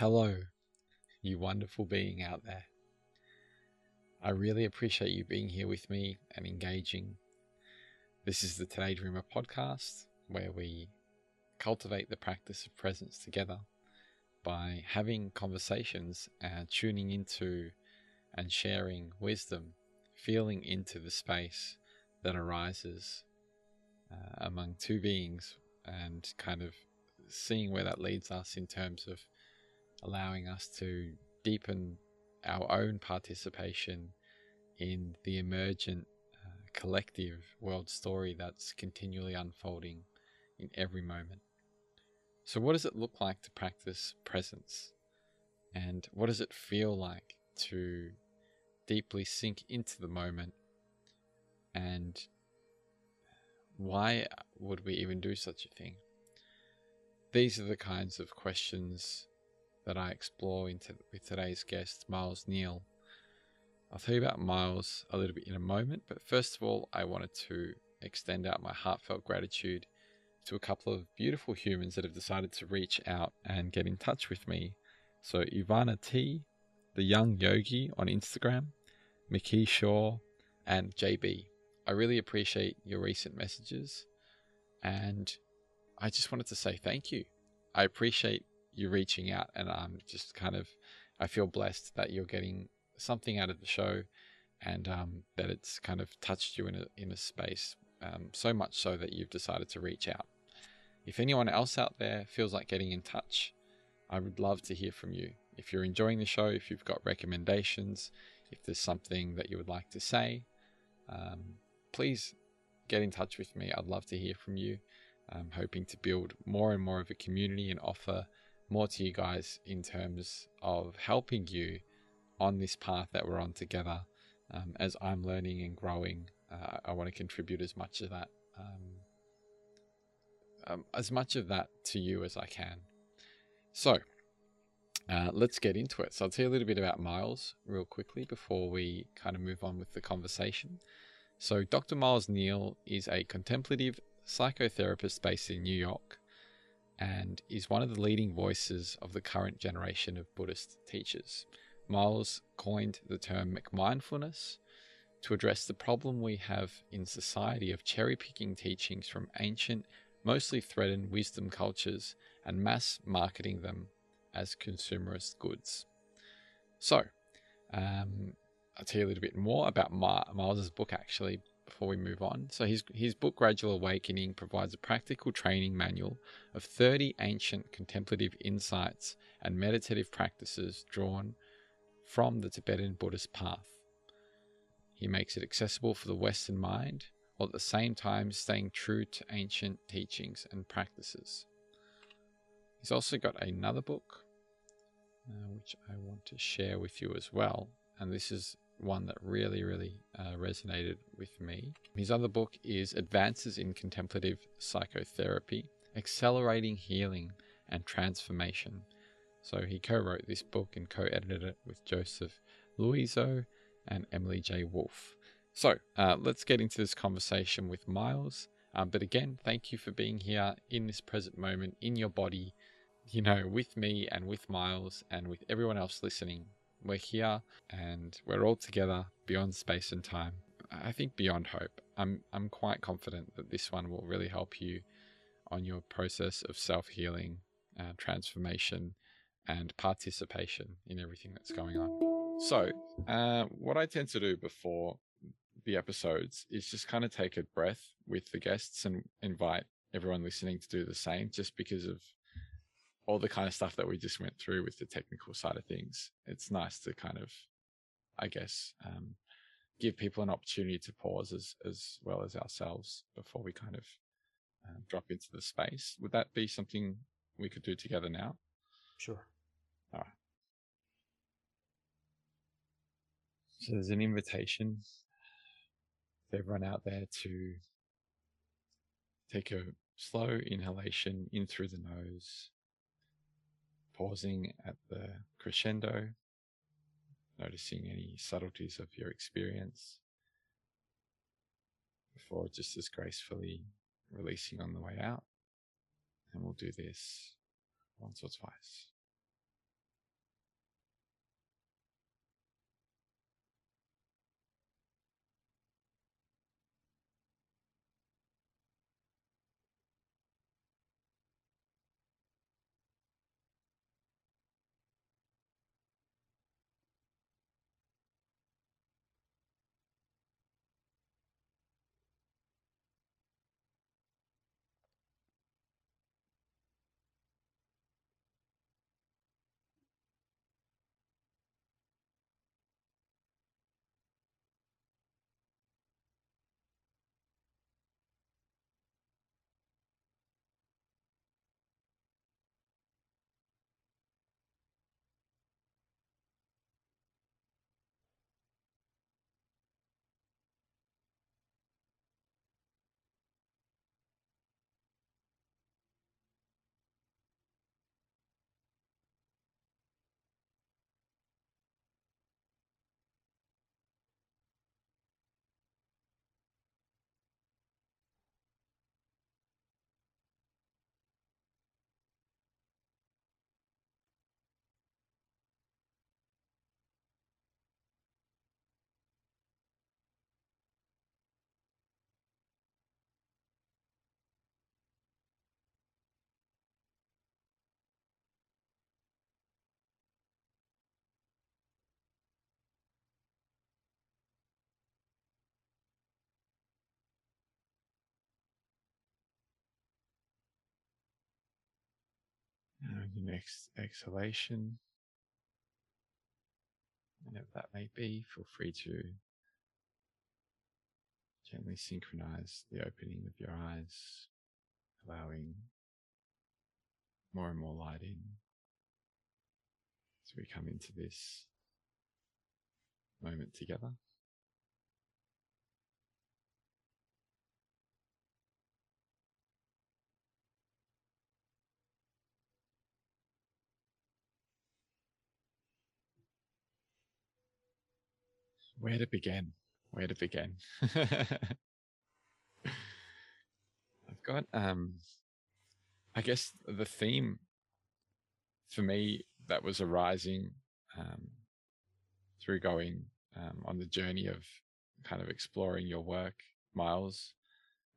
Hello, you wonderful being out there. I really appreciate you being here with me and engaging. This is the Today Dreamer podcast where we cultivate the practice of presence together by having conversations and tuning into and sharing wisdom, feeling into the space that arises uh, among two beings and kind of seeing where that leads us in terms of allowing us to deepen our own participation in the emergent uh, collective world story that's continually unfolding in every moment. So, what does it look like to practice presence? And what does it feel like to deeply sink into the moment? And why would we even do such a thing? These are the kinds of questions that I explore into, with today's guest, Miles Neale. I'll tell you about Miles a little bit in a moment, but first of all, I wanted to extend out my heartfelt gratitude to a couple of beautiful humans that have decided to reach out and get in touch with me. So, Ivana T, the young yogi on Instagram, Mickey Shaw, and JB. I really appreciate your recent messages, and I just wanted to say thank you. I appreciate you reaching out, and I'm just kind of, I feel blessed that you're getting something out of the show, and um, that it's kind of touched you in a in a space um, so much so that you've decided to reach out. If anyone else out there feels like getting in touch, I would love to hear from you. If you're enjoying the show, if you've got recommendations, if there's something that you would like to say, um, please get in touch with me. I'd love to hear from you. I'm hoping to build more and more of a community and offer more to you guys in terms of helping you on this path that we're on together. Um, as I'm learning and growing, uh, I want to contribute as much of that, um, um, as much of that to you as I can. So, uh, let's get into it. So, I'll tell you a little bit about Miles real quickly before we kind of move on with the conversation. So, Dr. Miles Neale is a contemplative psychotherapist based in New York and is one of the leading voices of the current generation of Buddhist teachers. Miles coined the term McMindfulness to address the problem we have in society of cherry picking teachings from ancient, mostly threatened wisdom cultures and mass marketing them as consumerist goods. So, um, I'll tell you a little bit more about Miles's book actually before we move on. So his his book Gradual Awakening provides a practical training manual of 30 ancient contemplative insights and meditative practices drawn from the Tibetan Buddhist path. He makes it accessible for the Western mind while at the same time staying true to ancient teachings and practices. He's also got another book uh, which I want to share with you as well, and this is one that really, really uh, resonated with me. His other book is Advances in Contemplative Psychotherapy Accelerating Healing and Transformation. So he co wrote this book and co edited it with Joseph Loizzo and Emily J. Wolf. So uh, let's get into this conversation with Miles. Um, but again, thank you for being here in this present moment in your body, you know, with me and with Miles and with everyone else listening we're here and we're all together beyond space and time. I think beyond hope. I'm I'm quite confident that this one will really help you on your process of self-healing, uh, transformation, and participation in everything that's going on. So, uh, what I tend to do before the episodes is just kind of take a breath with the guests and invite everyone listening to do the same, just because of all the kind of stuff that we just went through with the technical side of things, it's nice to kind of, I guess, um, give people an opportunity to pause as as well as ourselves before we kind of uh, drop into the space. Would that be something we could do together now? Sure. All right. So there's an invitation for everyone out there to take a slow inhalation in through the nose pausing at the crescendo, noticing any subtleties of your experience before just as gracefully releasing on the way out. And we'll do this once or twice. On your next exhalation, whenever that may be, feel free to gently synchronize the opening of your eyes, allowing more and more light in as we come into this moment together. Where to begin? Where to begin? I've got, um, I guess the theme for me that was arising um, through going um, on the journey of kind of exploring your work, Miles.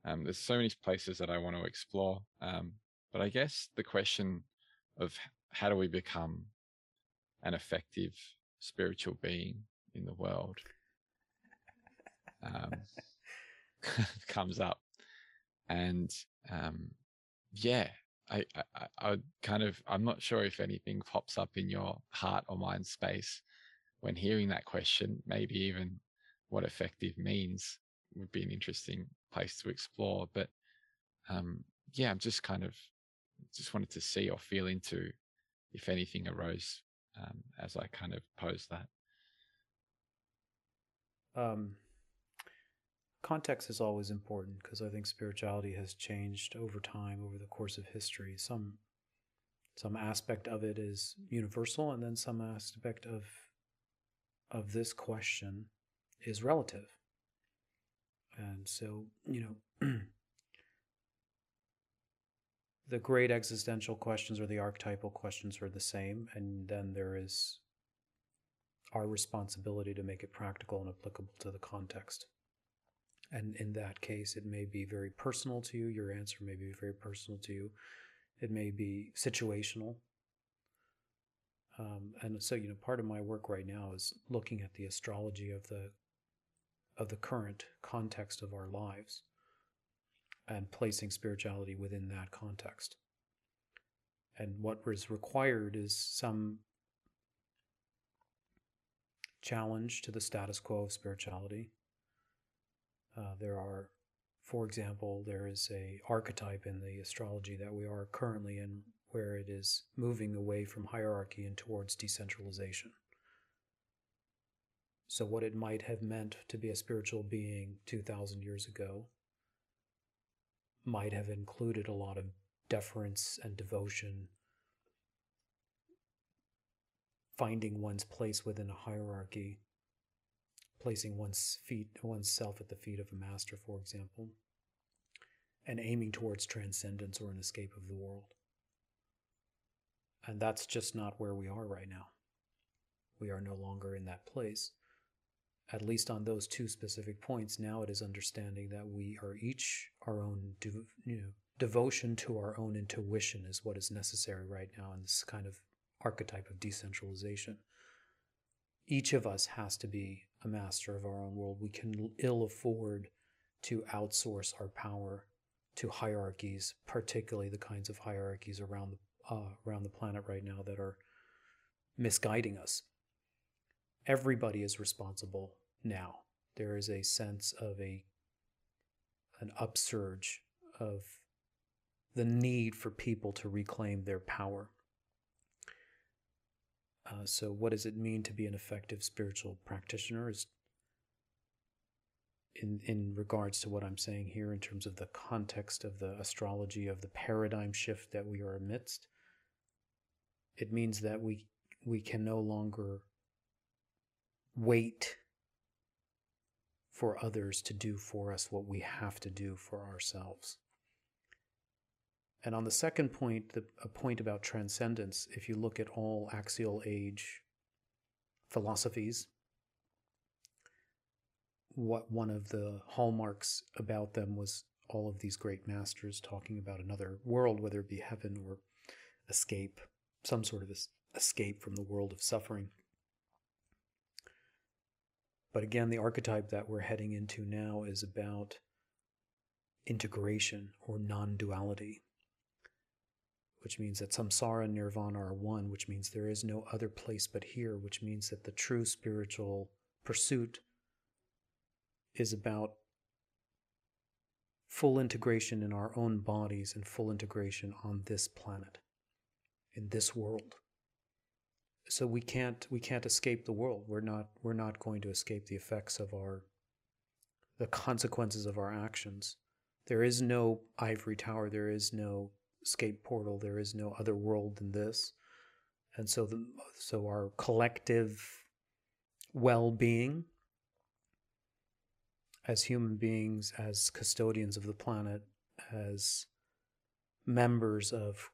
Um, there's so many places that I want to explore, um, but I guess the question of how do we become an effective spiritual being in the world um, comes up, and um, yeah, I, I, I kind of I'm not sure if anything pops up in your heart or mind space when hearing that question. Maybe even what effective means would be an interesting place to explore. But um, yeah, I'm just kind of just wanted to see or feel into if anything arose um, as I kind of posed that. Um, context is always important because I think spirituality has changed over time, over the course of history. Some some aspect of it is universal, and then some aspect of of this question is relative. And so, you know, the great existential questions or the archetypal questions are the same, and then there is our responsibility to make it practical and applicable to the context. And in that case, it may be very personal to you. Your answer may be very personal to you. It may be situational. Um, and so, you know, part of my work right now is looking at the astrology of the of the current context of our lives and placing spirituality within that context. And what is required is some challenge to the status quo of spirituality, uh, there are, for example, there is a archetype in the astrology that we are currently in where it is moving away from hierarchy and towards decentralization. So, what it might have meant to be a spiritual being 2,000 years ago might have included a lot of deference and devotion, finding one's place within a hierarchy, placing one's feet, oneself at the feet of a master, for example, and aiming towards transcendence or an escape of the world. And that's just not where we are right now. We are no longer in that place. At least on those two specific points, now it is understanding that we are each our own, you know, devotion to our own intuition is what is necessary right now in this kind of archetype of decentralization. Each of us has to be a master of our own world. We can ill afford to outsource our power to hierarchies, particularly the kinds of hierarchies around the uh, around the planet right now that are misguiding us. Everybody is responsible now. There is a sense of a an upsurge of the need for people to reclaim their power. Uh, so, what does it mean to be an effective spiritual practitioner? Is in in regards to what I'm saying here, in terms of the context of the astrology of the paradigm shift that we are amidst. It means that we we can no longer wait for others to do for us what we have to do for ourselves. And on the second point, the, a point about transcendence, if you look at all axial age philosophies, what one of the hallmarks about them was all of these great masters talking about another world, whether it be heaven or escape, some sort of escape from the world of suffering. But again, the archetype that we're heading into now is about integration or non duality which means that samsara and nirvana are one, which means there is no other place but here, which means that the true spiritual pursuit is about full integration in our own bodies and full integration on this planet, in this world. So we can't we can't escape the world. We're not we're not going to escape the effects of our the consequences of our actions. There is no ivory tower, there is no escape portal, there is no other world than this. And so the so our collective well-being as human beings, as custodians of the planet, as members of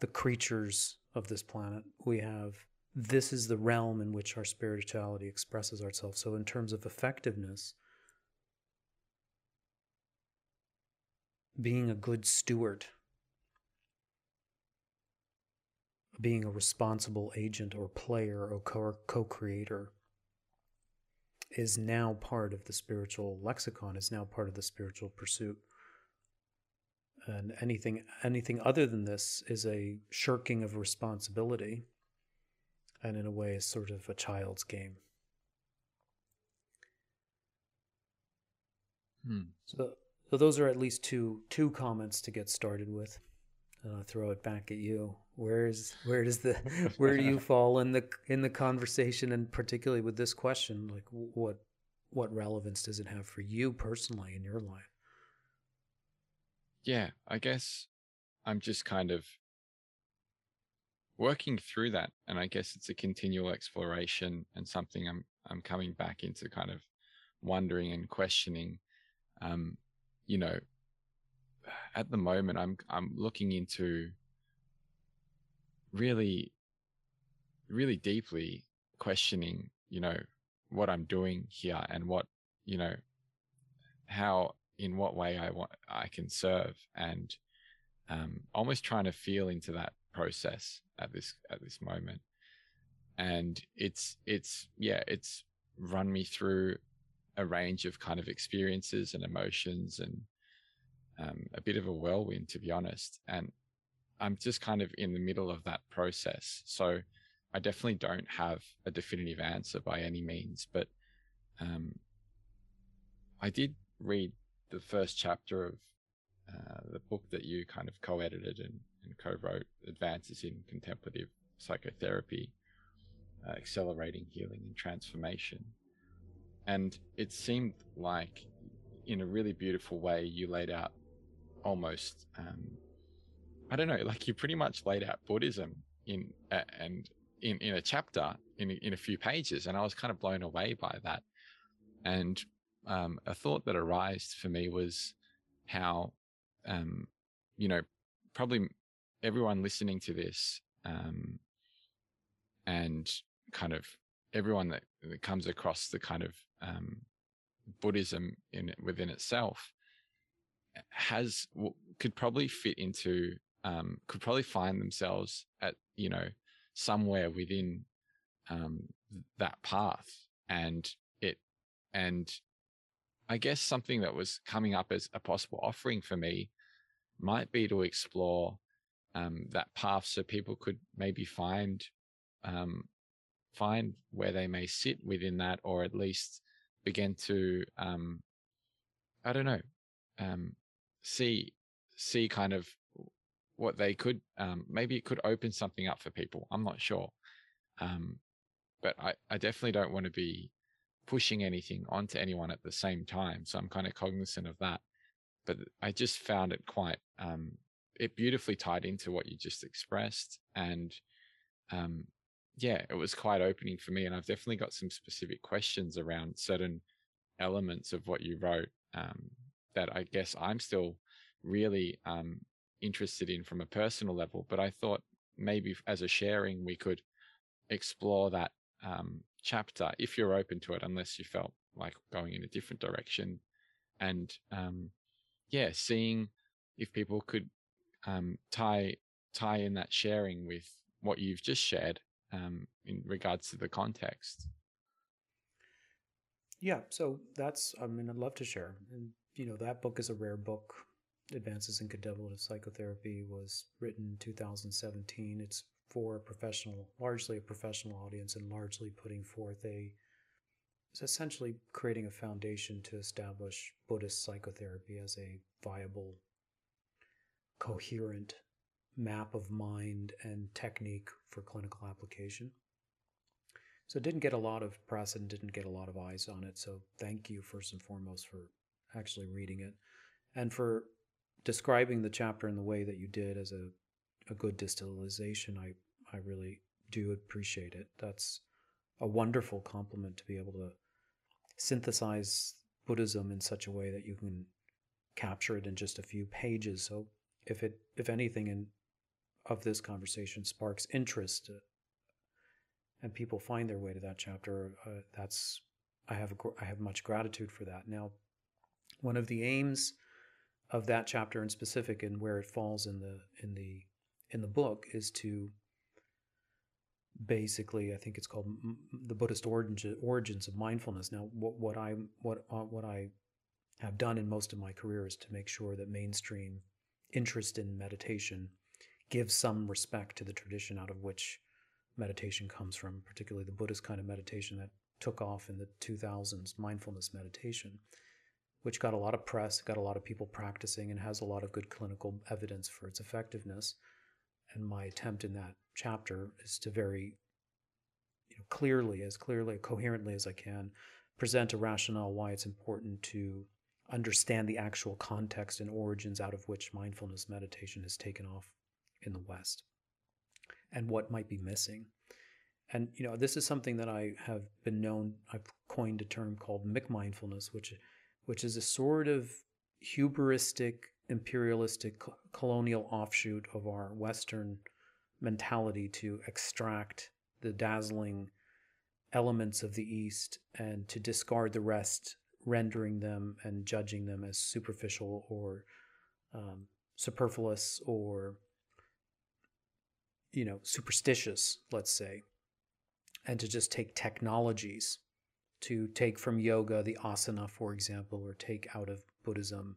the creatures of this planet, we have this is the realm in which our spirituality expresses ourselves. So, in terms of effectiveness, being a good steward, being a responsible agent or player or co creator is now part of the spiritual lexicon, is now part of the spiritual pursuit. And anything anything other than this is a shirking of responsibility and in a way is sort of a child's game. Hmm. So so those are at least two two comments to get started with. And I'll throw it back at you. Where's where does the where do you fall in the in the conversation, and particularly with this question, like what what relevance does it have for you personally in your life? Yeah, I guess I'm just kind of working through that, and I guess it's a continual exploration and something I'm I'm coming back into kind of wondering and questioning. Um, you know, at the moment, I'm I'm looking into really, really deeply questioning, you know, what I'm doing here and what, you know, how, in what way I want, I can serve and, um, almost trying to feel into that process at this, at this moment. And it's, it's, yeah, it's run me through a range of kind of experiences and emotions and, um, a bit of a whirlwind, to be honest. And I'm just kind of in the middle of that process. So I definitely don't have a definitive answer by any means, but um, I did read the first chapter of uh, the book that you kind of co-edited and, and co-wrote, Advances in Contemplative Psychotherapy, uh, Accelerating Healing and Transformation. And it seemed like, in a really beautiful way, you laid out almost um, I don't know, like you pretty much laid out Buddhism in uh, and in in a chapter in in a few pages, and I was kind of blown away by that. And um, a thought that arose for me was how, um, you know, probably everyone listening to this, um, and kind of everyone that, that comes across the kind of um, Buddhism in within itself has could probably fit into um, could probably find themselves at you know somewhere within um, that path. And it and i guess something that was coming up as a possible offering for me might be to explore um, that path so people could maybe find um, find where they may sit within that or at least begin to um, i don't know um, see see kind of what they could um, maybe it could open something up for people. I'm not sure, um, but I, I definitely don't want to be pushing anything onto anyone at the same time. So I'm kind of cognizant of that. But I just found it quite um, it beautifully tied into what you just expressed, and um, yeah, it was quite opening for me. And I've definitely got some specific questions around certain elements of what you wrote um, that I guess I'm still really um, interested in from a personal level. But I thought maybe as a sharing, we could explore that um, chapter if you're open to it, unless you felt like going in a different direction. And um, yeah, seeing if people could um, tie tie in that sharing with what you've just shared um, in regards to the context. Yeah, so that's I mean I'd love to share, and you know that book is a rare book Advances in Contemplative Psychotherapy was written in 2017. It's for a professional, largely a professional audience, and largely putting forth a essentially creating a foundation to establish Buddhist psychotherapy as a viable, coherent map of mind and technique for clinical application. So it didn't get a lot of press and didn't get a lot of eyes on it. So thank you first and foremost for actually reading it and for describing the chapter in the way that you did as a, a good distillation. I, I really do appreciate it. That's a wonderful compliment to be able to synthesize Buddhism in such a way that you can capture it in just a few pages. So if it, if anything, in of this conversation sparks interest, uh, and people find their way to that chapter, uh, that's I have a, I have much gratitude for that. Now, one of the aims of that chapter in specific and where it falls in the in the in the book is to basically I think it's called the Buddhist origin, origins of mindfulness. Now, what, what I what uh, what I have done in most of my career is to make sure that mainstream interest in meditation gives some respect to the tradition out of which meditation comes from, particularly the Buddhist kind of meditation that took off in the 2000s, mindfulness meditation, which got a lot of press, got a lot of people practicing, and has a lot of good clinical evidence for its effectiveness. And my attempt in that chapter is to very you know, clearly, as clearly, coherently as I can, present a rationale why it's important to understand the actual context and origins out of which mindfulness meditation has taken off in the West and what might be missing. And you know, this is something that I have been known. I've coined a term called McMindfulness, which which is a sort of hubristic, imperialistic, colonial offshoot of our Western mentality to extract the dazzling elements of the East and to discard the rest, rendering them and judging them as superficial or um, superfluous or you know superstitious, let's say, and to just take technologies to take from yoga the asana, for example, or take out of Buddhism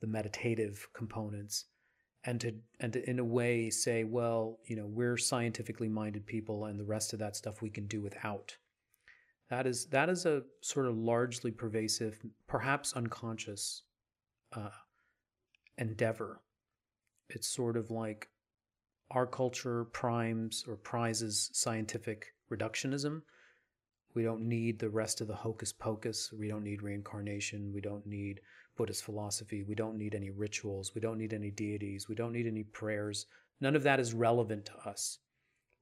the meditative components and to and to in a way say well you know we're scientifically minded people and the rest of that stuff we can do without. That is that is a sort of largely pervasive perhaps unconscious uh, endeavor. It's sort of like our culture primes or prizes scientific reductionism we don't need the rest of the hocus pocus we don't need reincarnation we don't need Buddhist philosophy. We don't need any rituals. We don't need any deities. We don't need any prayers. None of that is relevant to us.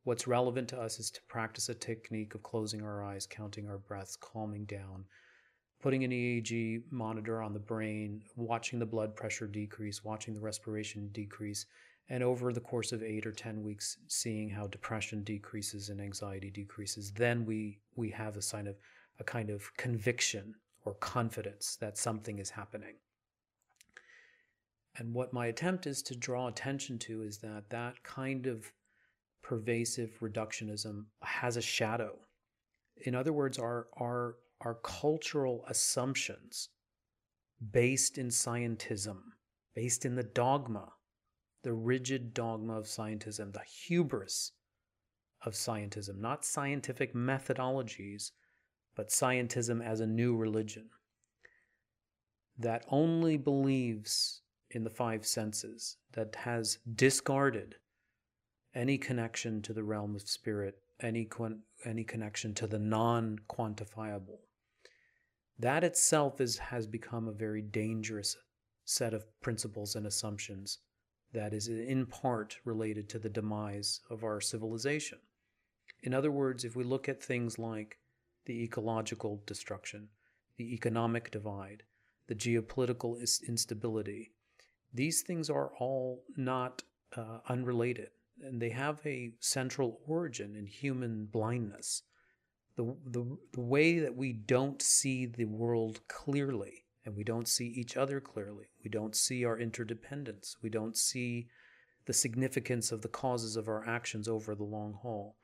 What's relevant to us is to practice a technique of closing our eyes, counting our breaths, calming down, putting an EEG monitor on the brain, watching the blood pressure decrease, watching the respiration decrease, and over the course of eight or 10 weeks, seeing how depression decreases and anxiety decreases. Then we, we have a sign of a kind of conviction or confidence that something is happening. And what my attempt is to draw attention to is that that kind of pervasive reductionism has a shadow. In other words, our, our, our cultural assumptions based in scientism, based in the dogma, the rigid dogma of scientism, the hubris of scientism, not scientific methodologies, but scientism as a new religion that only believes in the five senses, that has discarded any connection to the realm of spirit, any, any connection to the non quantifiable. That itself is, has become a very dangerous set of principles and assumptions that is in part related to the demise of our civilization. In other words, if we look at things like the ecological destruction, the economic divide, the geopolitical instability. These things are all not uh, unrelated, and they have a central origin in human blindness. The, the, the way that we don't see the world clearly, and we don't see each other clearly, we don't see our interdependence, we don't see the significance of the causes of our actions over the long haul.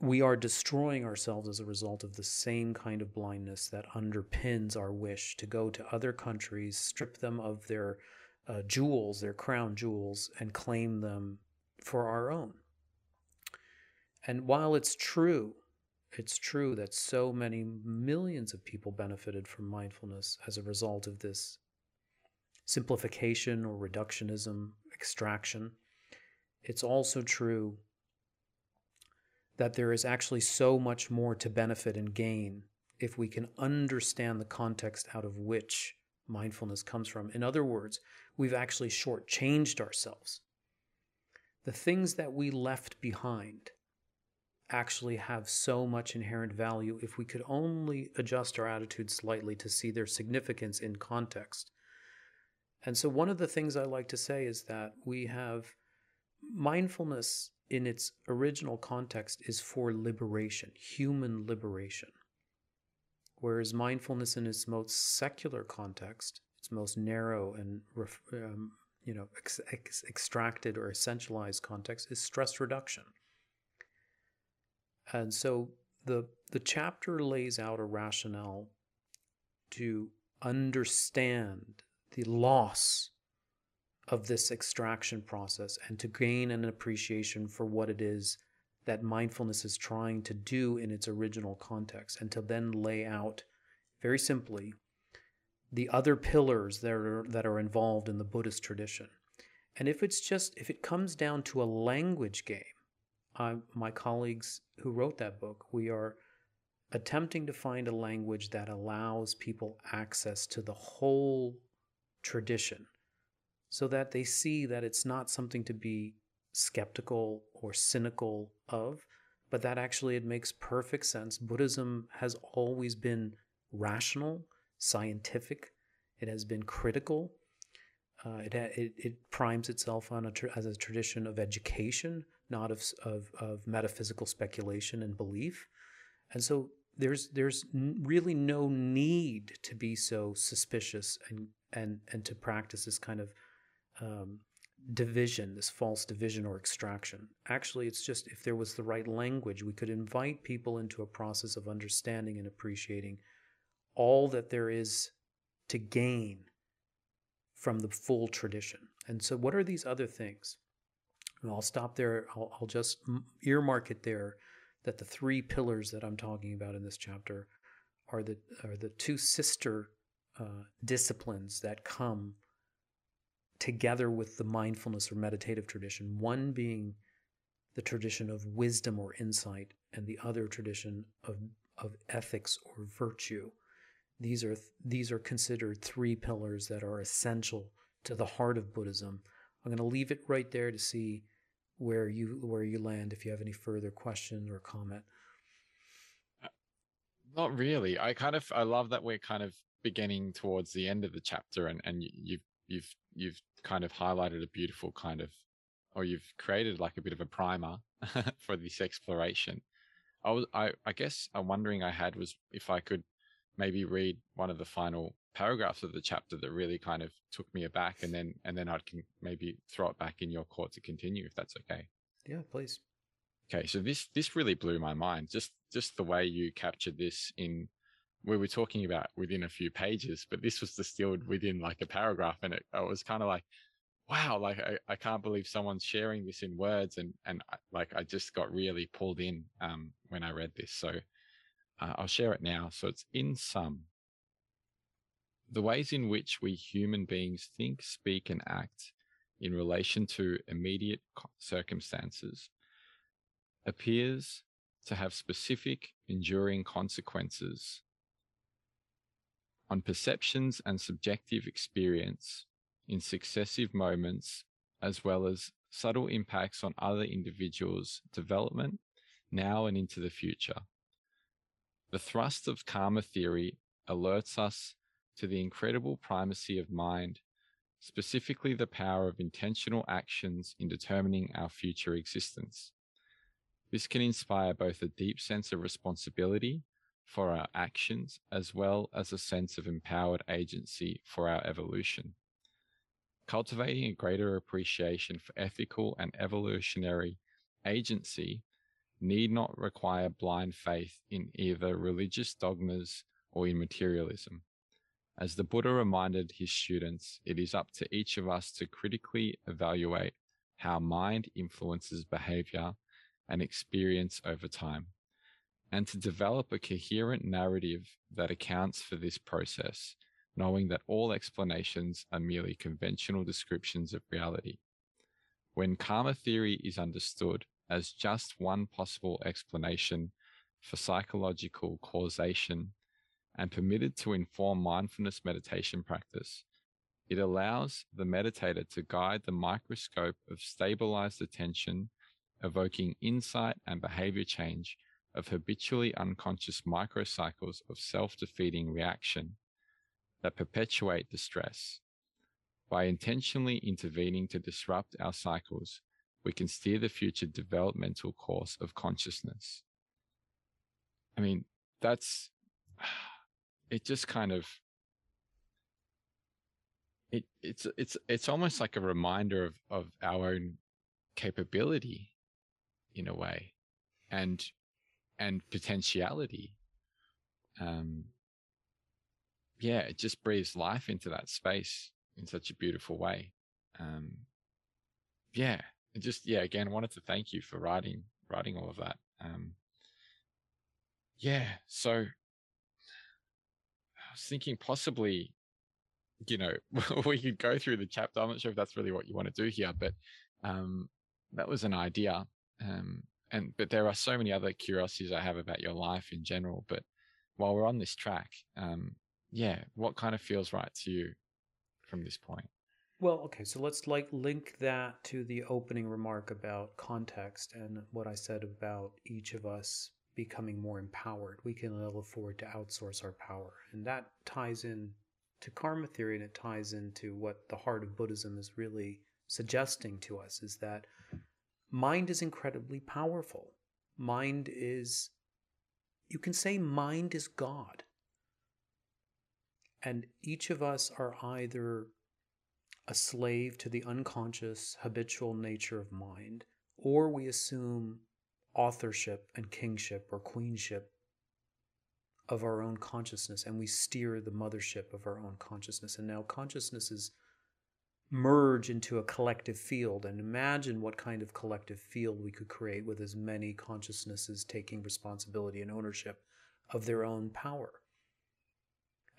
We are destroying ourselves as a result of the same kind of blindness that underpins our wish to go to other countries, strip them of their uh, jewels, their crown jewels, and claim them for our own. And while it's true, it's true that so many millions of people benefited from mindfulness as a result of this simplification or reductionism, extraction. It's also true that there is actually so much more to benefit and gain if we can understand the context out of which mindfulness comes from. In other words, we've actually shortchanged ourselves. The things that we left behind actually have so much inherent value if we could only adjust our attitude slightly to see their significance in context. And so, one of the things I like to say is that we have mindfulness in its original context is for liberation, human liberation. Whereas mindfulness in its most secular context, its most narrow and um, you know ex- ex- extracted or essentialized context, is stress reduction. And so the the chapter lays out a rationale to understand the loss of this extraction process and to gain an appreciation for what it is that mindfulness is trying to do in its original context and to then lay out very simply the other pillars that are that are involved in the Buddhist tradition. And if it's just if it comes down to a language game, I, my colleagues who wrote that book, we are attempting to find a language that allows people access to the whole tradition so that they see that it's not something to be skeptical or cynical of, but that actually it makes perfect sense. Buddhism has always been rational, scientific, it has been critical. Uh, it, it, it primes itself on a as a tradition of education, not of, of, of metaphysical speculation and belief. And so there's there's really no need to be so suspicious and and and to practice this kind of um, division, this false division or extraction. Actually, it's just if there was the right language, we could invite people into a process of understanding and appreciating all that there is to gain from the full tradition. And so, what are these other things? And I'll stop there. I'll, I'll just earmark it there that the three pillars that I'm talking about in this chapter are the are the two sister uh, disciplines that come together with the mindfulness or meditative tradition, one being the tradition of wisdom or insight, and the other tradition of, of ethics or virtue. These are, these are considered three pillars that are essential to the heart of Buddhism. I'm going to leave it right there to see where you where you land if you have any further questions or comment. Uh, not really. I kind of I love that we're kind of beginning towards the end of the chapter and and you've you've you've kind of highlighted a beautiful kind of, or you've created like a bit of a primer for this exploration. I was, I, I guess I'm wondering I had was if I could maybe read one of the final paragraphs of the chapter that really kind of took me aback and then, and then I can maybe throw it back in your court to continue if that's okay. Yeah, please. Okay. So this, this really blew my mind. Just, just the way you captured this in we were talking about within a few pages, but this was distilled within like a paragraph. And it, it was kind of like, wow, like I, I can't believe someone's sharing this in words. And, and I, like, I just got really pulled in, um, when I read this. So, uh, I'll share it now. So it's in sum, the ways in which we human beings think, speak and act in relation to immediate circumstances appears to have specific enduring consequences on perceptions and subjective experience in successive moments, as well as subtle impacts on other individuals' development now and into the future. The thrust of karma theory alerts us to the incredible primacy of mind, specifically the power of intentional actions in determining our future existence. This can inspire both a deep sense of responsibility for our actions, as well as a sense of empowered agency for our evolution. Cultivating a greater appreciation for ethical and evolutionary agency need not require blind faith in either religious dogmas or in materialism. As the Buddha reminded his students, it is up to each of us to critically evaluate how mind influences behavior and experience over time, and to develop a coherent narrative that accounts for this process, knowing that all explanations are merely conventional descriptions of reality. When karma theory is understood as just one possible explanation for psychological causation and permitted to inform mindfulness meditation practice, it allows the meditator to guide the microscope of stabilized attention, evoking insight and behavior change of habitually unconscious microcycles of self defeating reaction that perpetuate distress. By intentionally intervening to disrupt our cycles, we can steer the future developmental course of consciousness. I mean, that's it just kind of it it's it's it's almost like a reminder of of our own capability in a way and and potentiality um yeah it just breathes life into that space in such a beautiful way um yeah it just yeah again wanted to thank you for writing writing all of that um yeah so i was thinking possibly you know, we could go through the chapter. I'm not sure if that's really what you want to do here, but um, that was an idea. Um, and but there are so many other curiosities I have about your life in general. But while we're on this track, um, yeah, what kind of feels right to you from this point? Well, okay, so let's like link that to the opening remark about context and what I said about each of us becoming more empowered. We can ill afford to outsource our power, and that ties in to karma theory and it ties into what the heart of Buddhism is really suggesting to us is that mind is incredibly powerful. Mind is, you can say mind is God. And each of us are either a slave to the unconscious, habitual nature of mind, or we assume authorship and kingship or queenship of our own consciousness and we steer the mothership of our own consciousness. And now consciousnesses merge into a collective field. And imagine what kind of collective field we could create with as many consciousnesses taking responsibility and ownership of their own power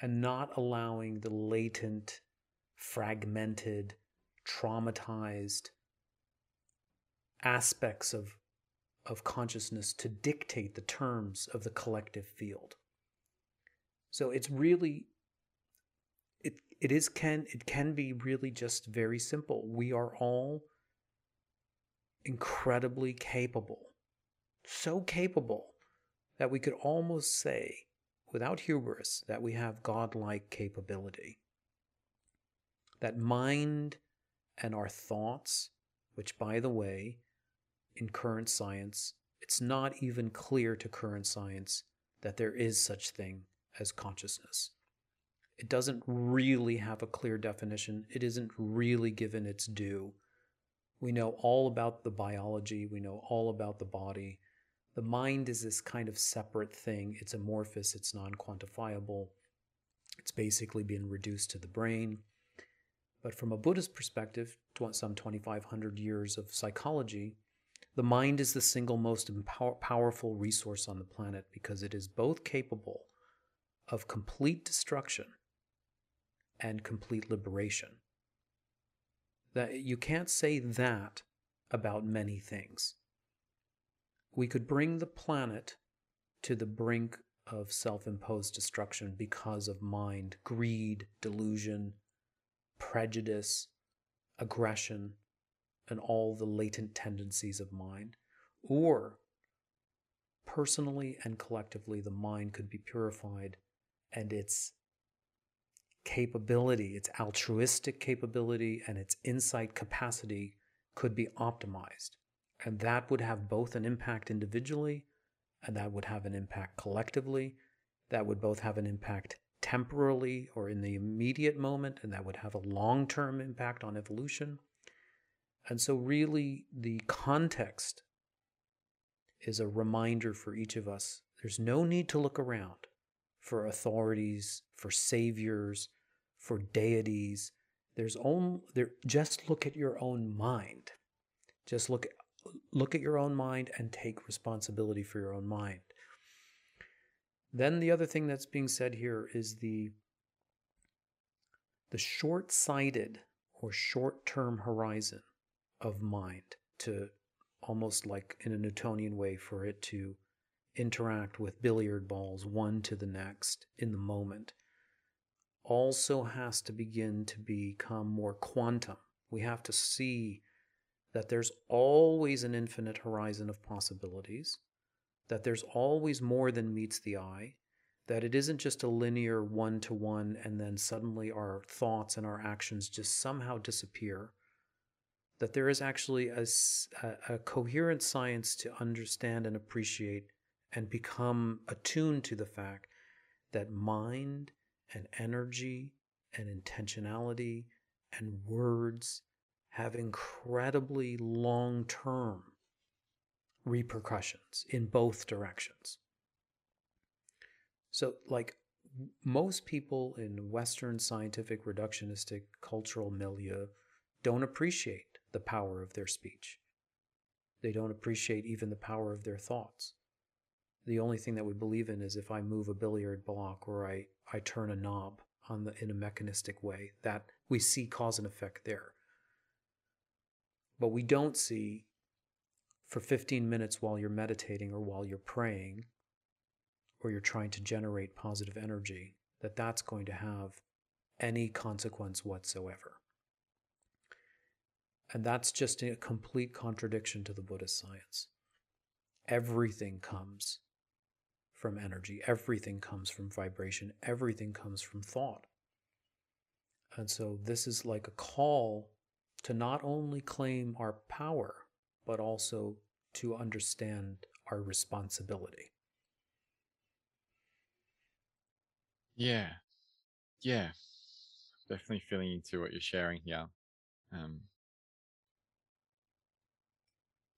and not allowing the latent, fragmented, traumatized aspects of, of consciousness to dictate the terms of the collective field. So it's really it it is can it can be really just very simple. We are all incredibly capable. So capable that we could almost say without hubris that we have godlike capability. That mind and our thoughts, which by the way, in current science, it's not even clear to current science that there is such thing as consciousness. It doesn't really have a clear definition, it isn't really given its due. We know all about the biology, we know all about the body. The mind is this kind of separate thing. It's amorphous, it's non quantifiable. It's basically been reduced to the brain. But from a Buddhist perspective, some 2,500 years of psychology, the mind is the single most empower- powerful resource on the planet because it is both capable of complete destruction and complete liberation. That you can't say that about many things. We could bring the planet to the brink of self imposed destruction because of mind, greed, delusion, prejudice, aggression, and all the latent tendencies of mind. Or, personally and collectively, the mind could be purified and its capability, its altruistic capability, and its insight capacity could be optimized. And that would have both an impact individually and that would have an impact collectively. That would both have an impact temporally or in the immediate moment, and that would have a long term impact on evolution. And so, really, the context is a reminder for each of us there's no need to look around for authorities, for saviors, for deities. There's only there just look at your own mind. Just look look at your own mind and take responsibility for your own mind. Then the other thing that's being said here is the the short-sighted or short-term horizon of mind to almost like in a Newtonian way for it to interact with billiard balls one to the next in the moment also has to begin to become more quantum. We have to see that there's always an infinite horizon of possibilities, that there's always more than meets the eye, that it isn't just a linear one to one and then suddenly our thoughts and our actions just somehow disappear, that there is actually a, a, coherent science to understand and appreciate and become attuned to the fact that mind and energy and intentionality and words have incredibly long term repercussions in both directions. So, like most people in Western scientific reductionistic cultural milieu don't appreciate the power of their speech. They don't appreciate even the power of their thoughts. The only thing that we believe in is if I move a billiard block or I, I turn a knob on the in a mechanistic way, that we see cause and effect there. But we don't see for 15 minutes while you're meditating or while you're praying or you're trying to generate positive energy that that's going to have any consequence whatsoever. And that's just a complete contradiction to the Buddhist science. Everything comes from energy, everything comes from vibration, everything comes from thought. And so this is like a call to not only claim our power, but also to understand our responsibility. Yeah. Yeah. Definitely feeling into what you're sharing here. Um,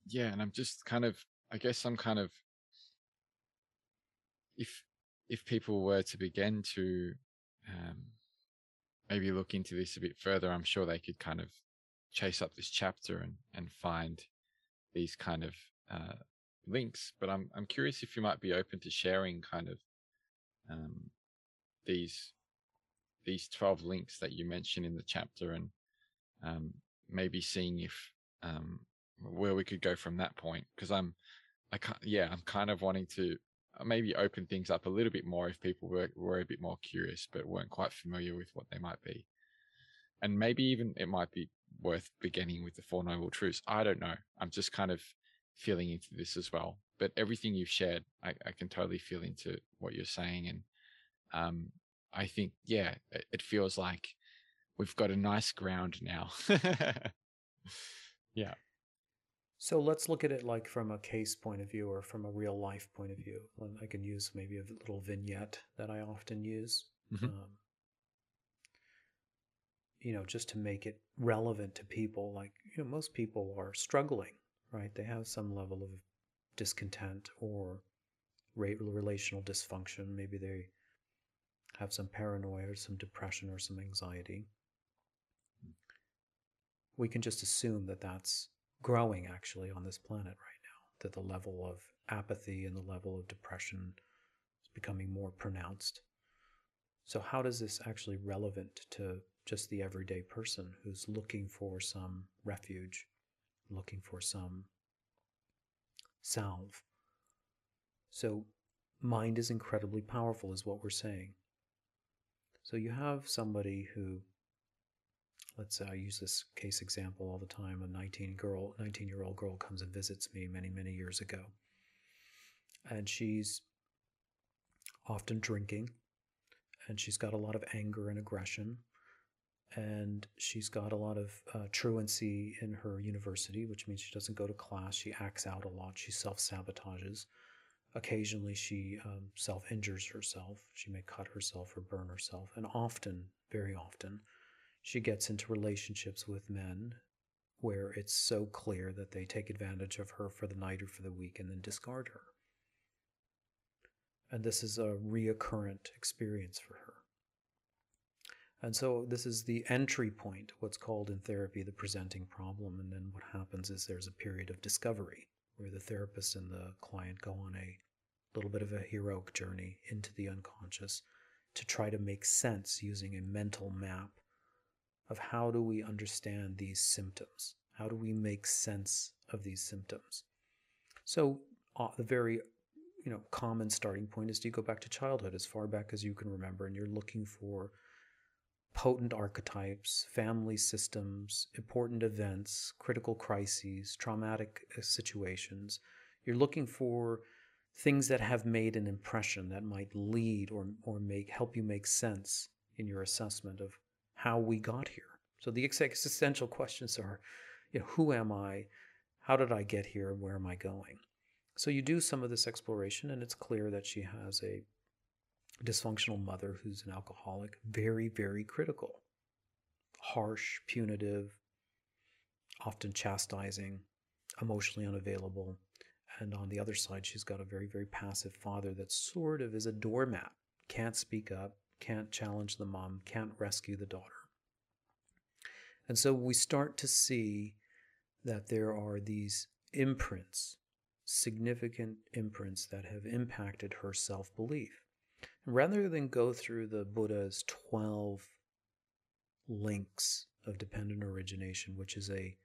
yeah, and I'm just kind of, I guess I'm kind of, if if people were to begin to um, maybe look into this a bit further, I'm sure they could kind of chase up this chapter and and find these kind of uh, links. But I'm I'm curious if you might be open to sharing kind of um, these these 12 links that you mentioned in the chapter and um, maybe seeing if um, where we could go from that point because I'm I can't yeah I'm kind of wanting to uh, maybe open things up a little bit more if people were were a bit more curious but weren't quite familiar with what they might be. And maybe even it might be worth beginning with the four noble truths. I don't know. I'm just kind of feeling into this as well. But everything you've shared I, I can totally feel into what you're saying and um I think yeah it, it feels like we've got a nice ground now. Yeah so let's look at it like from a case point of view or from a real life point of view. I can use maybe a little vignette that I often use. Mm-hmm. Um, you know, just to make it relevant to people. Like, you know, most people are struggling, right? They have some level of discontent or relational dysfunction. Maybe they have some paranoia or some depression or some anxiety. We can just assume that that's growing actually on this planet right now, that the level of apathy and the level of depression is becoming more pronounced. So, how does this actually relevant to just the everyday person who's looking for some refuge, looking for some salve? So, mind is incredibly powerful, is what we're saying. So, you have somebody who let's say I use this case example all the time. A 19 girl, 19 year old girl comes and visits me many, many years ago. And she's often drinking and she's got a lot of anger and aggression and she's got a lot of uh, truancy in her university, which means she doesn't go to class. She acts out a lot. She self sabotages. Occasionally, she um, self injures herself. She may cut herself or burn herself. And often, very often, she gets into relationships with men where it's so clear that they take advantage of her for the night or for the week and then discard her. And this is a reoccurrent experience for her. And so this is the entry point, what's called in therapy the presenting problem. And then what happens is there's a period of discovery where the therapist and the client go on a little bit of a heroic journey into the unconscious to try to make sense using a mental map of how do we understand these symptoms? How do we make sense of these symptoms? So uh, the very you know common starting point is you go back to childhood as far back as you can remember and you're looking for potent archetypes, family systems, important events, critical crises, traumatic uh, situations. You're looking for things that have made an impression that might lead or, or make help you make sense in your assessment of how we got here. So the existential questions are, you know, who am I? How did I get here? Where am I going? So you do some of this exploration, and it's clear that she has a dysfunctional mother who's an alcoholic, very, very critical, harsh, punitive, often chastising, emotionally unavailable, and on the other side, she's got a very, very passive father that sort of is a doormat, can't speak up, can't challenge the mom, can't rescue the daughter. And so we start to see that there are these imprints, significant imprints that have impacted her self belief. Rather than go through the Buddha's 12 links of dependent origination, which is a